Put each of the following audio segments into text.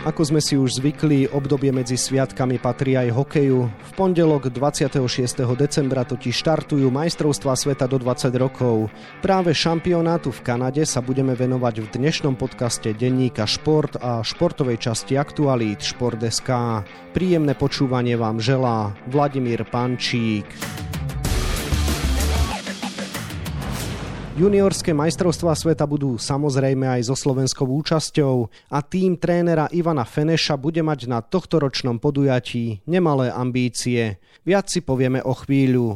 Ako sme si už zvykli, obdobie medzi sviatkami patrí aj hokeju. V pondelok 26. decembra totiž štartujú majstrovstvá sveta do 20 rokov. Práve šampionátu v Kanade sa budeme venovať v dnešnom podcaste denníka Šport a športovej časti aktualít Šport.sk. Príjemné počúvanie vám želá Vladimír Pančík. Juniorské majstrovstvá sveta budú samozrejme aj so slovenskou účasťou a tým trénera Ivana Feneša bude mať na tohtoročnom podujatí nemalé ambície. Viac si povieme o chvíľu.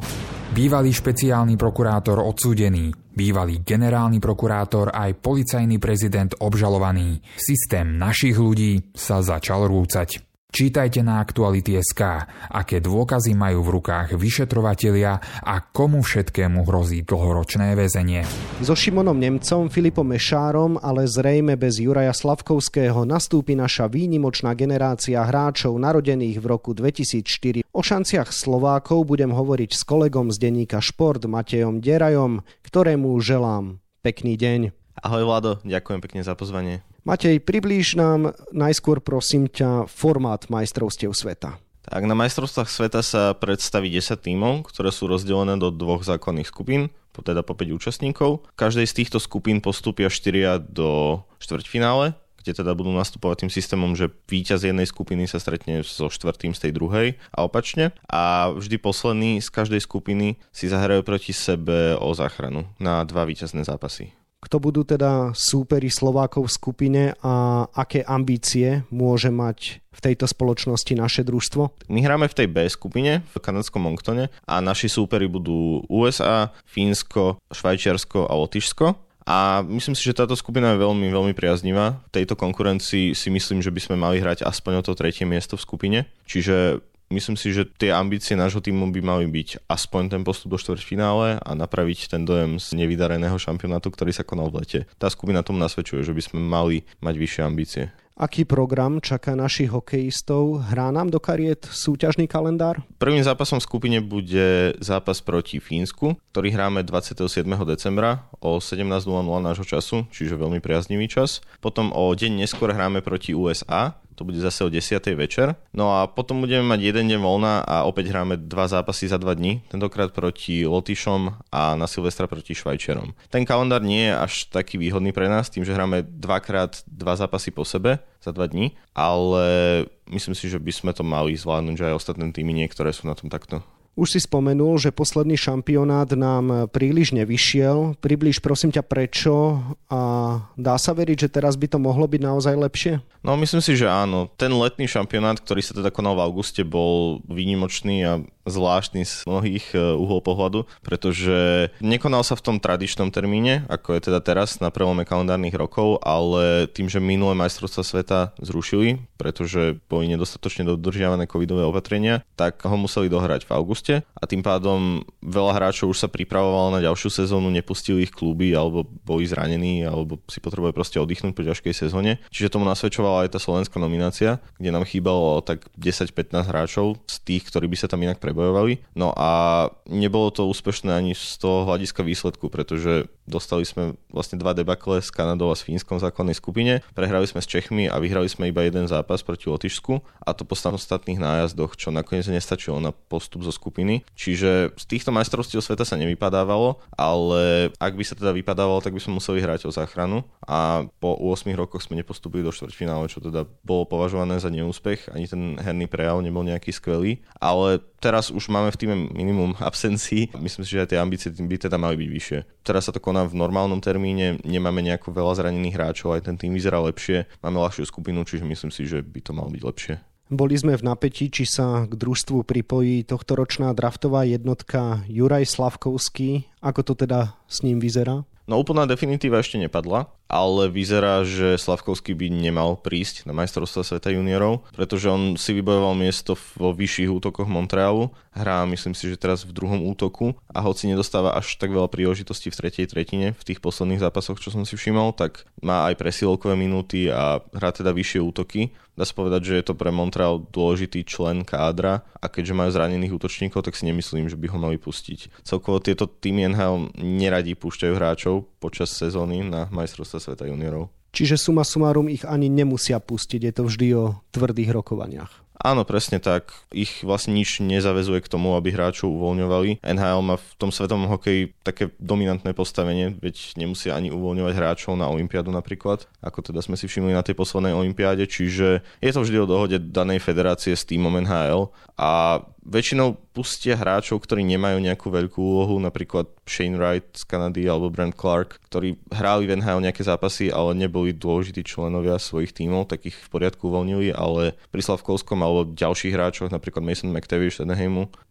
Bývalý špeciálny prokurátor odsúdený, bývalý generálny prokurátor aj policajný prezident obžalovaný. Systém našich ľudí sa začal rúcať. Čítajte na Aktuality.sk, aké dôkazy majú v rukách vyšetrovatelia a komu všetkému hrozí dlhoročné väzenie. So Šimonom Nemcom, Filipom Mešárom, ale zrejme bez Juraja Slavkovského nastúpi naša výnimočná generácia hráčov narodených v roku 2004. O šanciach Slovákov budem hovoriť s kolegom z denníka Šport Matejom Derajom, ktorému želám pekný deň. Ahoj Vlado, ďakujem pekne za pozvanie. Matej, priblíž nám najskôr prosím ťa formát majstrovstiev sveta. Tak na majstrovstvách sveta sa predstaví 10 tímov, ktoré sú rozdelené do dvoch základných skupín, teda po 5 účastníkov. Každej z týchto skupín postúpia 4 do štvrťfinále, kde teda budú nastupovať tým systémom, že víťaz jednej skupiny sa stretne so štvrtým z tej druhej a opačne. A vždy posledný z každej skupiny si zahrajú proti sebe o záchranu na dva víťazné zápasy kto budú teda súperi Slovákov v skupine a aké ambície môže mať v tejto spoločnosti naše družstvo? My hráme v tej B skupine v kanadskom Monktone a naši súperi budú USA, Fínsko, Švajčiarsko a Lotyšsko. A myslím si, že táto skupina je veľmi, veľmi priaznivá. V tejto konkurencii si myslím, že by sme mali hrať aspoň o to tretie miesto v skupine. Čiže Myslím si, že tie ambície nášho týmu by mali byť aspoň ten postup do štvrťfinále a napraviť ten dojem z nevydareného šampionátu, ktorý sa konal v lete. Tá skupina tomu nasvedčuje, že by sme mali mať vyššie ambície. Aký program čaká našich hokejistov? Hrá nám do kariet súťažný kalendár? Prvým zápasom v skupine bude zápas proti Fínsku, ktorý hráme 27. decembra o 17.00 nášho času, čiže veľmi priaznivý čas. Potom o deň neskôr hráme proti USA, to bude zase o 10. večer. No a potom budeme mať jeden deň voľna a opäť hráme dva zápasy za dva dní, tentokrát proti Lotyšom a na Silvestra proti Švajčerom. Ten kalendár nie je až taký výhodný pre nás, tým, že hráme dvakrát dva zápasy po sebe za dva dní, ale myslím si, že by sme to mali zvládnuť, že aj ostatné týmy niektoré sú na tom takto. Už si spomenul, že posledný šampionát nám príliš nevyšiel. Približ prosím ťa prečo a dá sa veriť, že teraz by to mohlo byť naozaj lepšie? No myslím si, že áno. Ten letný šampionát, ktorý sa teda konal v auguste, bol výnimočný a zvláštny z mnohých e, uhol pohľadu, pretože nekonal sa v tom tradičnom termíne, ako je teda teraz na prelome kalendárnych rokov, ale tým, že minulé majstrovstvá sveta zrušili, pretože boli nedostatočne dodržiavané covidové opatrenia, tak ho museli dohrať v auguste a tým pádom veľa hráčov už sa pripravovalo na ďalšiu sezónu, nepustili ich kluby alebo boli zranení alebo si potrebovali proste oddychnúť po ťažkej sezóne. Čiže tomu nasvedčovala aj tá slovenská nominácia, kde nám chýbalo tak 10-15 hráčov z tých, ktorí by sa tam inak prebojovali. No a nebolo to úspešné ani z toho hľadiska výsledku, pretože dostali sme vlastne dva debakle s Kanadou a s Fínskom v základnej skupine, prehrali sme s Čechmi a vyhrali sme iba jeden zápas proti Lotyšsku a to po samostatných nájazdoch, čo nakoniec nestačilo na postup zo skupiny. Čiže z týchto majstrovstiev sveta sa nevypadávalo, ale ak by sa teda vypadávalo, tak by sme museli hrať o záchranu a po 8 rokoch sme nepostupili do štvrťfinále, čo teda bolo považované za neúspech, ani ten herný prejav nebol nejaký skvelý, ale teraz už máme v týme minimum absencií. Myslím si, že aj tie ambície by teda mali byť vyššie. Teraz sa to koná v normálnom termíne, nemáme nejako veľa zranených hráčov, aj ten tým vyzerá lepšie, máme ľahšiu skupinu, čiže myslím si, že by to malo byť lepšie. Boli sme v napätí, či sa k družstvu pripojí tohtoročná draftová jednotka Juraj Slavkovský. Ako to teda s ním vyzerá? No úplná definitíva ešte nepadla, ale vyzerá, že Slavkovský by nemal prísť na majstrovstvo sveta juniorov, pretože on si vybojoval miesto vo vyšších útokoch Montrealu. Hrá, myslím si, že teraz v druhom útoku a hoci nedostáva až tak veľa príležitostí v tretej tretine v tých posledných zápasoch, čo som si všimol, tak má aj presilovkové minúty a hrá teda vyššie útoky. Dá sa povedať, že je to pre Montreal dôležitý člen kádra a keďže majú zranených útočníkov, tak si nemyslím, že by ho mali pustiť. Celkovo tieto týmy NHL neradi púšťajú hráčov počas sezóny na majstrovstva sveta juniorov. Čiže suma sumárum ich ani nemusia pustiť, je to vždy o tvrdých rokovaniach. Áno, presne tak. Ich vlastne nič nezavezuje k tomu, aby hráčov uvoľňovali. NHL má v tom svetovom hokeji také dominantné postavenie, veď nemusia ani uvoľňovať hráčov na Olympiádu napríklad, ako teda sme si všimli na tej poslednej Olympiáde, čiže je to vždy o dohode danej federácie s týmom NHL a väčšinou pustia hráčov, ktorí nemajú nejakú veľkú úlohu, napríklad Shane Wright z Kanady alebo Brent Clark, ktorí hrali v NHL nejaké zápasy, ale neboli dôležití členovia svojich tímov, tak ich v poriadku uvoľnili, ale pri Slavkovskom alebo ďalších hráčoch, napríklad Mason McTavish z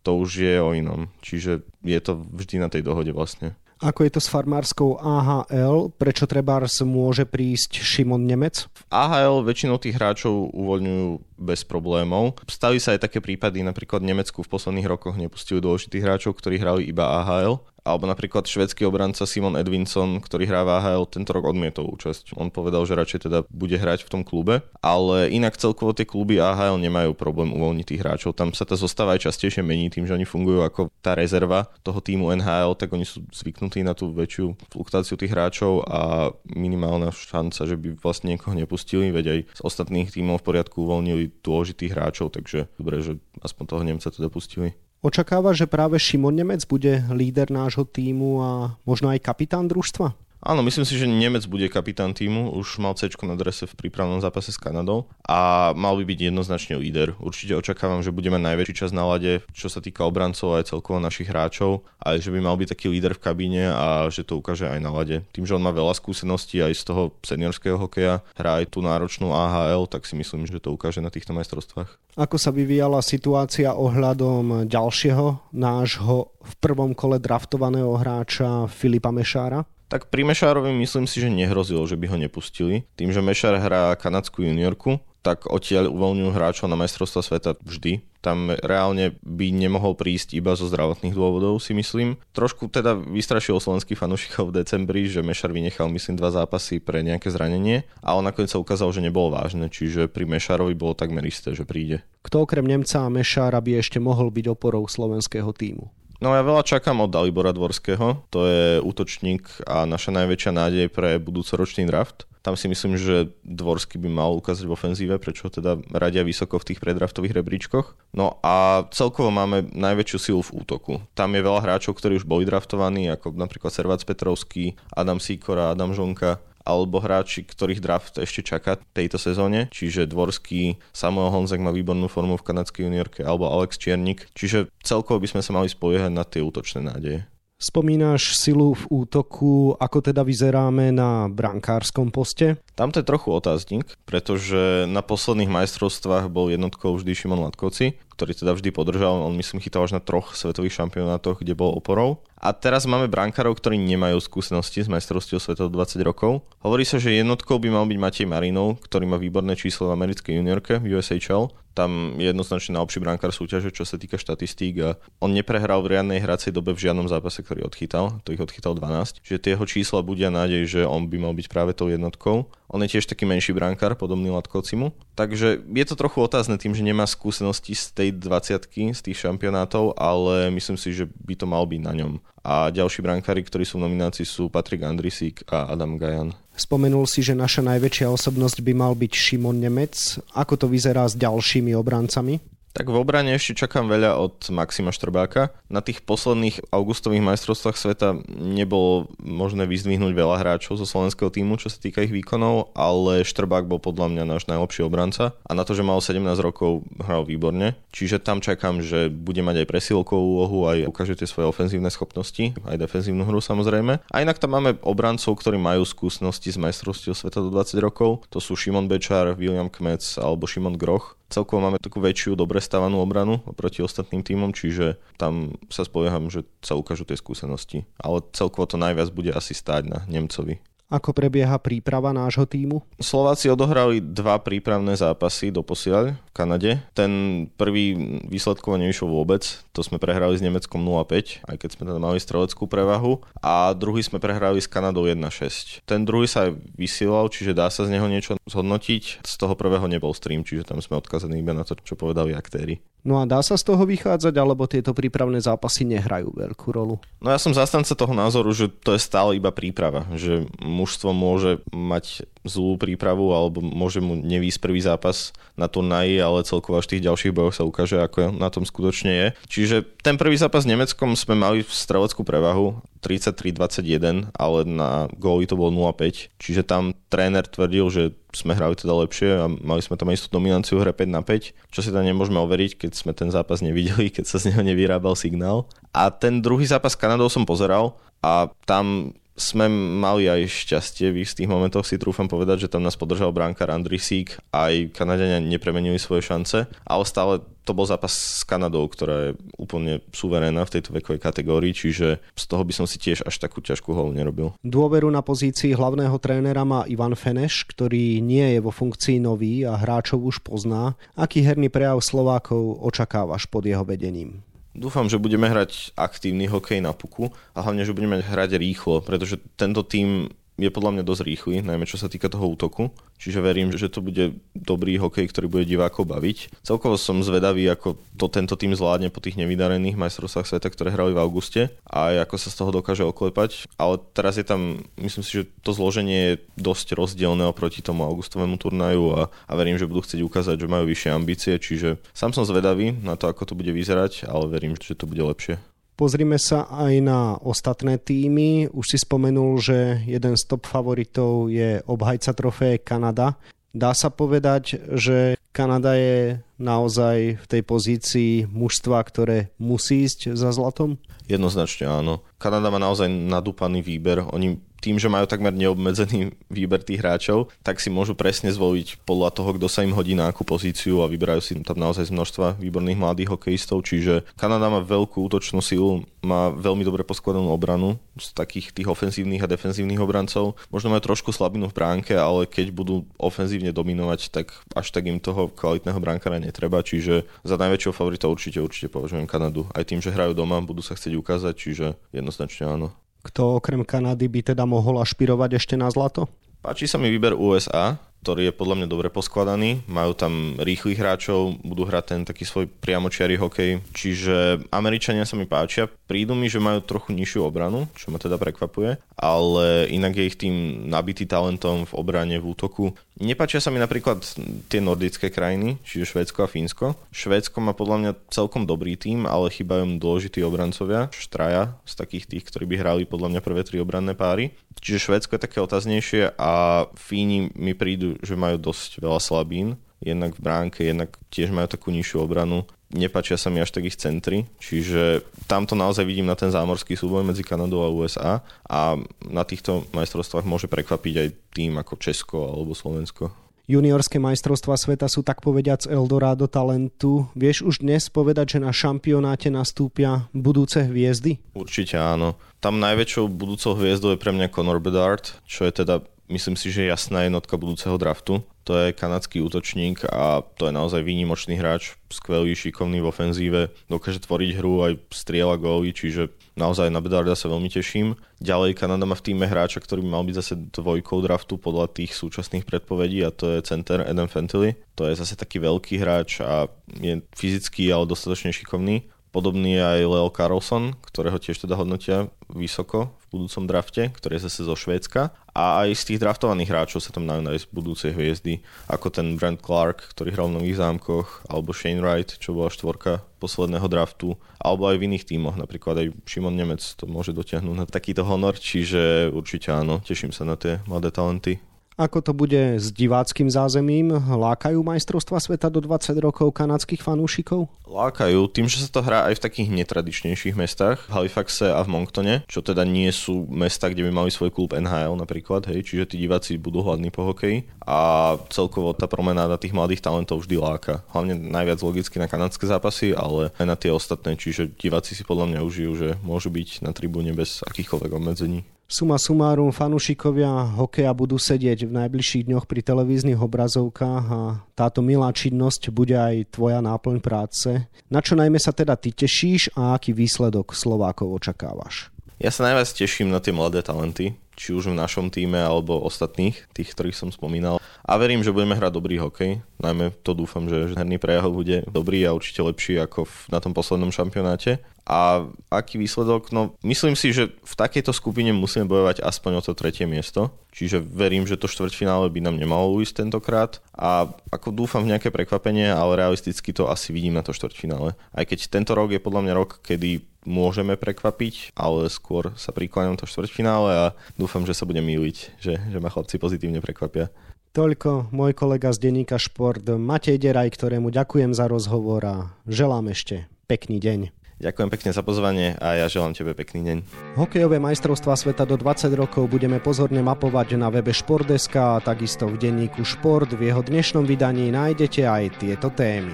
to už je o inom. Čiže je to vždy na tej dohode vlastne. Ako je to s farmárskou AHL? Prečo trebárs môže prísť Šimon Nemec? AHL väčšinou tých hráčov uvoľňujú bez problémov. Stali sa aj také prípady, napríklad v Nemecku v posledných rokoch nepustili dôležitých hráčov, ktorí hrali iba AHL alebo napríklad švedský obranca Simon Edvinson, ktorý hrá v AHL, tento rok odmietol účasť. On povedal, že radšej teda bude hrať v tom klube, ale inak celkovo tie kluby AHL nemajú problém uvoľniť tých hráčov. Tam sa tá zostava aj častejšie mení tým, že oni fungujú ako tá rezerva toho týmu NHL, tak oni sú zvyknutí na tú väčšiu fluktuáciu tých hráčov a minimálna šanca, že by vlastne niekoho nepustili, veď aj z ostatných tímov v poriadku uvoľnili dôležitých hráčov, takže dobre, že aspoň toho Nemca teda pustili. Očakáva, že práve Šimon Nemec bude líder nášho týmu a možno aj kapitán družstva? Áno, myslím si, že Nemec bude kapitán týmu, už mal C na drese v prípravnom zápase s Kanadou a mal by byť jednoznačne líder. Určite očakávam, že budeme najväčší čas na lade, čo sa týka obrancov aj celkovo našich hráčov, aj že by mal byť taký líder v kabíne a že to ukáže aj na lade. Tým, že on má veľa skúseností aj z toho seniorského hokeja, hrá aj tú náročnú AHL, tak si myslím, že to ukáže na týchto majstrovstvách. Ako sa vyvíjala situácia ohľadom ďalšieho nášho v prvom kole draftovaného hráča Filipa Mešára? Tak pri Mešárovi myslím si, že nehrozilo, že by ho nepustili. Tým, že Mešár hrá kanadskú juniorku, tak odtiaľ uvoľňujú hráčov na majstrovstva sveta vždy. Tam reálne by nemohol prísť iba zo zdravotných dôvodov, si myslím. Trošku teda vystrašil slovenských fanúšikov v decembri, že Mešar vynechal, myslím, dva zápasy pre nejaké zranenie, ale nakoniec sa ukázalo, že nebolo vážne, čiže pri Mešarovi bolo takmer isté, že príde. Kto okrem Nemca a Mešára by ešte mohol byť oporou slovenského týmu? No ja veľa čakám od Dalibora Dvorského, to je útočník a naša najväčšia nádej pre budúcoročný draft. Tam si myslím, že Dvorsky by mal ukázať v ofenzíve, prečo teda radia vysoko v tých predraftových rebríčkoch. No a celkovo máme najväčšiu silu v útoku. Tam je veľa hráčov, ktorí už boli draftovaní, ako napríklad Servac Petrovský, Adam Sikora, Adam Žonka alebo hráči, ktorých draft ešte čaká tejto sezóne, čiže Dvorský, Samuel Honzek má výbornú formu v kanadskej juniorke alebo Alex Čiernik, čiže celkovo by sme sa mali spoliehať na tie útočné nádeje. Spomínaš silu v útoku, ako teda vyzeráme na brankárskom poste? Tam to je trochu otáznik, pretože na posledných majstrovstvách bol jednotkou vždy Šimon Latkovci, ktorý teda vždy podržal, on myslím chytal až na troch svetových šampionátoch, kde bol oporou. A teraz máme brankárov, ktorí nemajú skúsenosti z majstrovstiev sveta 20 rokov. Hovorí sa, že jednotkou by mal byť Matej Marinov, ktorý má výborné číslo v americkej juniorke v USHL tam je jednoznačne najlepší brankár súťaže, čo sa týka štatistík on neprehral v riadnej hracej dobe v žiadnom zápase, ktorý odchytal, to ich odchytal 12, že tie čísla budia nádej, že on by mal byť práve tou jednotkou. On je tiež taký menší brankár, podobný Latkovcimu. Takže je to trochu otázne tým, že nemá skúsenosti z tej 20 z tých šampionátov, ale myslím si, že by to mal byť na ňom. A ďalší brankári, ktorí sú v nominácii sú Patrik Andrisík a Adam Gajan. Spomenul si, že naša najväčšia osobnosť by mal byť Šimon Nemec. Ako to vyzerá s ďalšími obrancami? Tak v obrane ešte čakám veľa od Maxima Štrbáka. Na tých posledných augustových majstrovstvách sveta nebolo možné vyzdvihnúť veľa hráčov zo slovenského týmu, čo sa týka ich výkonov, ale Štrbák bol podľa mňa náš najlepší obranca a na to, že mal 17 rokov, hral výborne. Čiže tam čakám, že bude mať aj presilkovú úlohu, aj ukáže tie svoje ofenzívne schopnosti, aj defenzívnu hru samozrejme. A inak tam máme obrancov, ktorí majú skúsenosti z majstrovstiev sveta do 20 rokov. To sú Šimon Bečar, William Kmec alebo Šimon Groch celkovo máme takú väčšiu, dobre stavanú obranu oproti ostatným týmom, čiže tam sa spolieham, že sa ukážu tie skúsenosti. Ale celkovo to najviac bude asi stáť na Nemcovi. Ako prebieha príprava nášho týmu? Slováci odohrali dva prípravné zápasy do posiaľ v Kanade. Ten prvý výsledkovo nevyšiel vôbec, to sme prehrali s Nemeckom 0-5, aj keď sme tam mali streleckú prevahu. A druhý sme prehrali s Kanadou 1-6. Ten druhý sa aj vysielal, čiže dá sa z neho niečo zhodnotiť. Z toho prvého nebol stream, čiže tam sme odkazení iba na to, čo povedali aktéry. No a dá sa z toho vychádzať, alebo tieto prípravné zápasy nehrajú veľkú rolu? No ja som zastanca toho názoru, že to je stále iba príprava, že mužstvo môže mať zlú prípravu alebo môže mu nevýsť prvý zápas na turnaji, ale celkovo až v tých ďalších bojoch sa ukáže, ako na tom skutočne je. Čiže ten prvý zápas s Nemeckom sme mali v streleckú prevahu 33-21, ale na góly to bolo 0-5. Čiže tam tréner tvrdil, že sme hrali teda lepšie a mali sme tam istú dominanciu hre 5 na 5, čo si tam nemôžeme overiť, keď sme ten zápas nevideli, keď sa z neho nevyrábal signál. A ten druhý zápas s Kanadou som pozeral a tam sme mali aj šťastie v istých momentoch, si trúfam povedať, že tam nás podržal bránkar Sík, aj Kanadania nepremenili svoje šance, ale stále to bol zápas s Kanadou, ktorá je úplne suverénna v tejto vekovej kategórii, čiže z toho by som si tiež až takú ťažkú holu nerobil. Dôveru na pozícii hlavného trénera má Ivan Feneš, ktorý nie je vo funkcii nový a hráčov už pozná. Aký herný prejav Slovákov očakávaš pod jeho vedením? Dúfam, že budeme hrať aktívny hokej na puku a hlavne, že budeme hrať rýchlo, pretože tento tým je podľa mňa dosť rýchly, najmä čo sa týka toho útoku. Čiže verím, že to bude dobrý hokej, ktorý bude divákov baviť. Celkovo som zvedavý, ako to tento tým zvládne po tých nevydarených majstrovstvách sveta, ktoré hrali v auguste a ako sa z toho dokáže oklepať. Ale teraz je tam, myslím si, že to zloženie je dosť rozdielne oproti tomu augustovému turnaju a, a verím, že budú chcieť ukázať, že majú vyššie ambície. Čiže sám som zvedavý na to, ako to bude vyzerať, ale verím, že to bude lepšie. Pozrime sa aj na ostatné týmy. Už si spomenul, že jeden z top favoritov je obhajca trofeje Kanada. Dá sa povedať, že Kanada je naozaj v tej pozícii mužstva, ktoré musí ísť za zlatom? Jednoznačne áno. Kanada má naozaj nadúpaný výber. Oni tým, že majú takmer neobmedzený výber tých hráčov, tak si môžu presne zvoliť podľa toho, kto sa im hodí na akú pozíciu a vyberajú si tam naozaj z množstva výborných mladých hokejistov, čiže Kanada má veľkú útočnú silu, má veľmi dobre poskladanú obranu z takých tých ofenzívnych a defenzívnych obrancov. Možno majú trošku slabinu v bránke, ale keď budú ofenzívne dominovať, tak až tak im toho kvalitného bránkara netreba, čiže za najväčšieho favorita určite určite považujem Kanadu. Aj tým, že hrajú doma, budú sa chcieť ukázať, čiže jednoznačne áno. Kto okrem Kanady by teda mohol ašpirovať ešte na zlato? Páči sa mi výber USA, ktorý je podľa mňa dobre poskladaný. Majú tam rýchlych hráčov, budú hrať ten taký svoj priamočiarý hokej. Čiže Američania sa mi páčia. Prídu mi, že majú trochu nižšiu obranu, čo ma teda prekvapuje, ale inak je ich tým nabitý talentom v obrane, v útoku. Nepáčia sa mi napríklad tie nordické krajiny, čiže Švédsko a Fínsko. Švédsko má podľa mňa celkom dobrý tým, ale chýbajú im dôležití obrancovia, štraja z takých tých, ktorí by hrali podľa mňa prvé tri obranné páry. Čiže Švédsko je také otaznejšie a Fíni mi prídu že majú dosť veľa slabín, jednak v bránke, jednak tiež majú takú nižšiu obranu. Nepačia sa mi až tak ich centry, čiže tamto naozaj vidím na ten zámorský súboj medzi Kanadou a USA a na týchto majstrovstvách môže prekvapiť aj tým ako Česko alebo Slovensko. Juniorské majstrovstvá sveta sú tak povediac Eldorado talentu. Vieš už dnes povedať, že na šampionáte nastúpia budúce hviezdy? Určite áno. Tam najväčšou budúcou hviezdou je pre mňa Conor Bedard, čo je teda myslím si, že jasná jednotka budúceho draftu. To je kanadský útočník a to je naozaj výnimočný hráč, skvelý, šikovný v ofenzíve, dokáže tvoriť hru aj strieľa góly, čiže naozaj na Bedarda sa veľmi teším. Ďalej Kanada má v týme hráča, ktorý by mal byť zase dvojkou draftu podľa tých súčasných predpovedí a to je center Adam Fantilli. To je zase taký veľký hráč a je fyzický, ale dostatočne šikovný. Podobný je aj Leo Carlson, ktorého tiež teda hodnotia vysoko v budúcom drafte, ktorý je zase zo Švédska. A aj z tých draftovaných hráčov sa tam dajú nájsť budúce hviezdy, ako ten Brent Clark, ktorý hral v Nových zámkoch, alebo Shane Wright, čo bola štvorka posledného draftu, alebo aj v iných tímoch, napríklad aj Šimon Nemec to môže dotiahnuť na takýto honor, čiže určite áno, teším sa na tie mladé talenty. Ako to bude s diváckým zázemím? Lákajú majstrovstva sveta do 20 rokov kanadských fanúšikov? Lákajú, tým, že sa to hrá aj v takých netradičnejších mestách, v Halifaxe a v Monktone, čo teda nie sú mesta, kde by mali svoj klub NHL napríklad, hej, čiže tí diváci budú hladní po hokeji a celkovo tá promenáda tých mladých talentov vždy láka. Hlavne najviac logicky na kanadské zápasy, ale aj na tie ostatné, čiže diváci si podľa mňa užijú, že môžu byť na tribúne bez akýchkoľvek obmedzení. Suma sumárum, fanúšikovia hokeja budú sedieť v najbližších dňoch pri televíznych obrazovkách a táto milá činnosť bude aj tvoja náplň práce. Na čo najmä sa teda ty tešíš a aký výsledok Slovákov očakávaš? Ja sa najviac teším na tie mladé talenty, či už v našom týme alebo ostatných, tých, ktorých som spomínal. A verím, že budeme hrať dobrý hokej. Najmä to dúfam, že herný prejav bude dobrý a určite lepší ako na tom poslednom šampionáte. A aký výsledok? No, myslím si, že v takejto skupine musíme bojovať aspoň o to tretie miesto. Čiže verím, že to štvrťfinále by nám nemalo ujsť tentokrát. A ako dúfam v nejaké prekvapenie, ale realisticky to asi vidím na to štvrťfinále. Aj keď tento rok je podľa mňa rok, kedy môžeme prekvapiť, ale skôr sa prikláňam to štvrťfinále a dúfam, že sa budem míliť, že, že ma chlapci pozitívne prekvapia. Toľko môj kolega z denníka Šport Matej Deraj, ktorému ďakujem za rozhovor a želám ešte pekný deň. Ďakujem pekne za pozvanie a ja želám tebe pekný deň. Hokejové majstrovstvá sveta do 20 rokov budeme pozorne mapovať na webe Športdeska a takisto v denníku Šport. V jeho dnešnom vydaní nájdete aj tieto témy.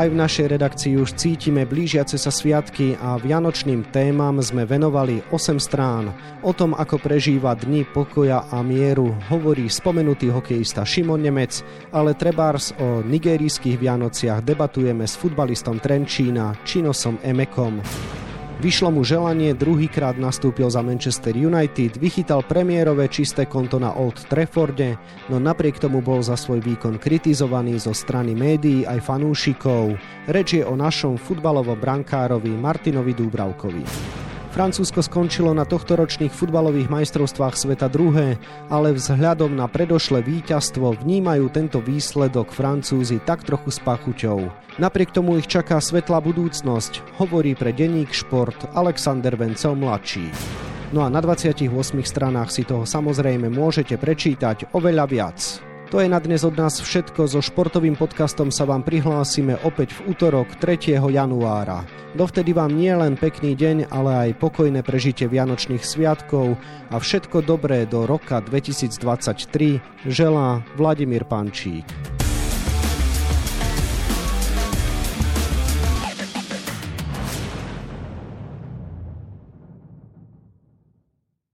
Aj v našej redakcii už cítime blížiace sa sviatky a vianočným témam sme venovali 8 strán. O tom, ako prežíva dni pokoja a mieru, hovorí spomenutý hokejista Šimon Nemec, ale trebárs o nigerijských Vianociach debatujeme s futbalistom Trenčína Činosom Emekom. Vyšlo mu želanie, druhýkrát nastúpil za Manchester United, vychytal premiérové čisté konto na Old Trafforde, no napriek tomu bol za svoj výkon kritizovaný zo strany médií aj fanúšikov. Reč je o našom futbalovom brankárovi Martinovi Dúbravkovi. Francúzsko skončilo na tohtoročných futbalových majstrovstvách sveta druhé, ale vzhľadom na predošlé víťazstvo vnímajú tento výsledok Francúzi tak trochu s pachuťou. Napriek tomu ich čaká svetlá budúcnosť, hovorí pre denník Šport Alexander Vencel mladší. No a na 28 stranách si toho samozrejme môžete prečítať oveľa viac. To je na dnes od nás všetko. So športovým podcastom sa vám prihlásime opäť v útorok 3. januára. Dovtedy vám nie len pekný deň, ale aj pokojné prežitie Vianočných sviatkov a všetko dobré do roka 2023 želá Vladimír Pančík.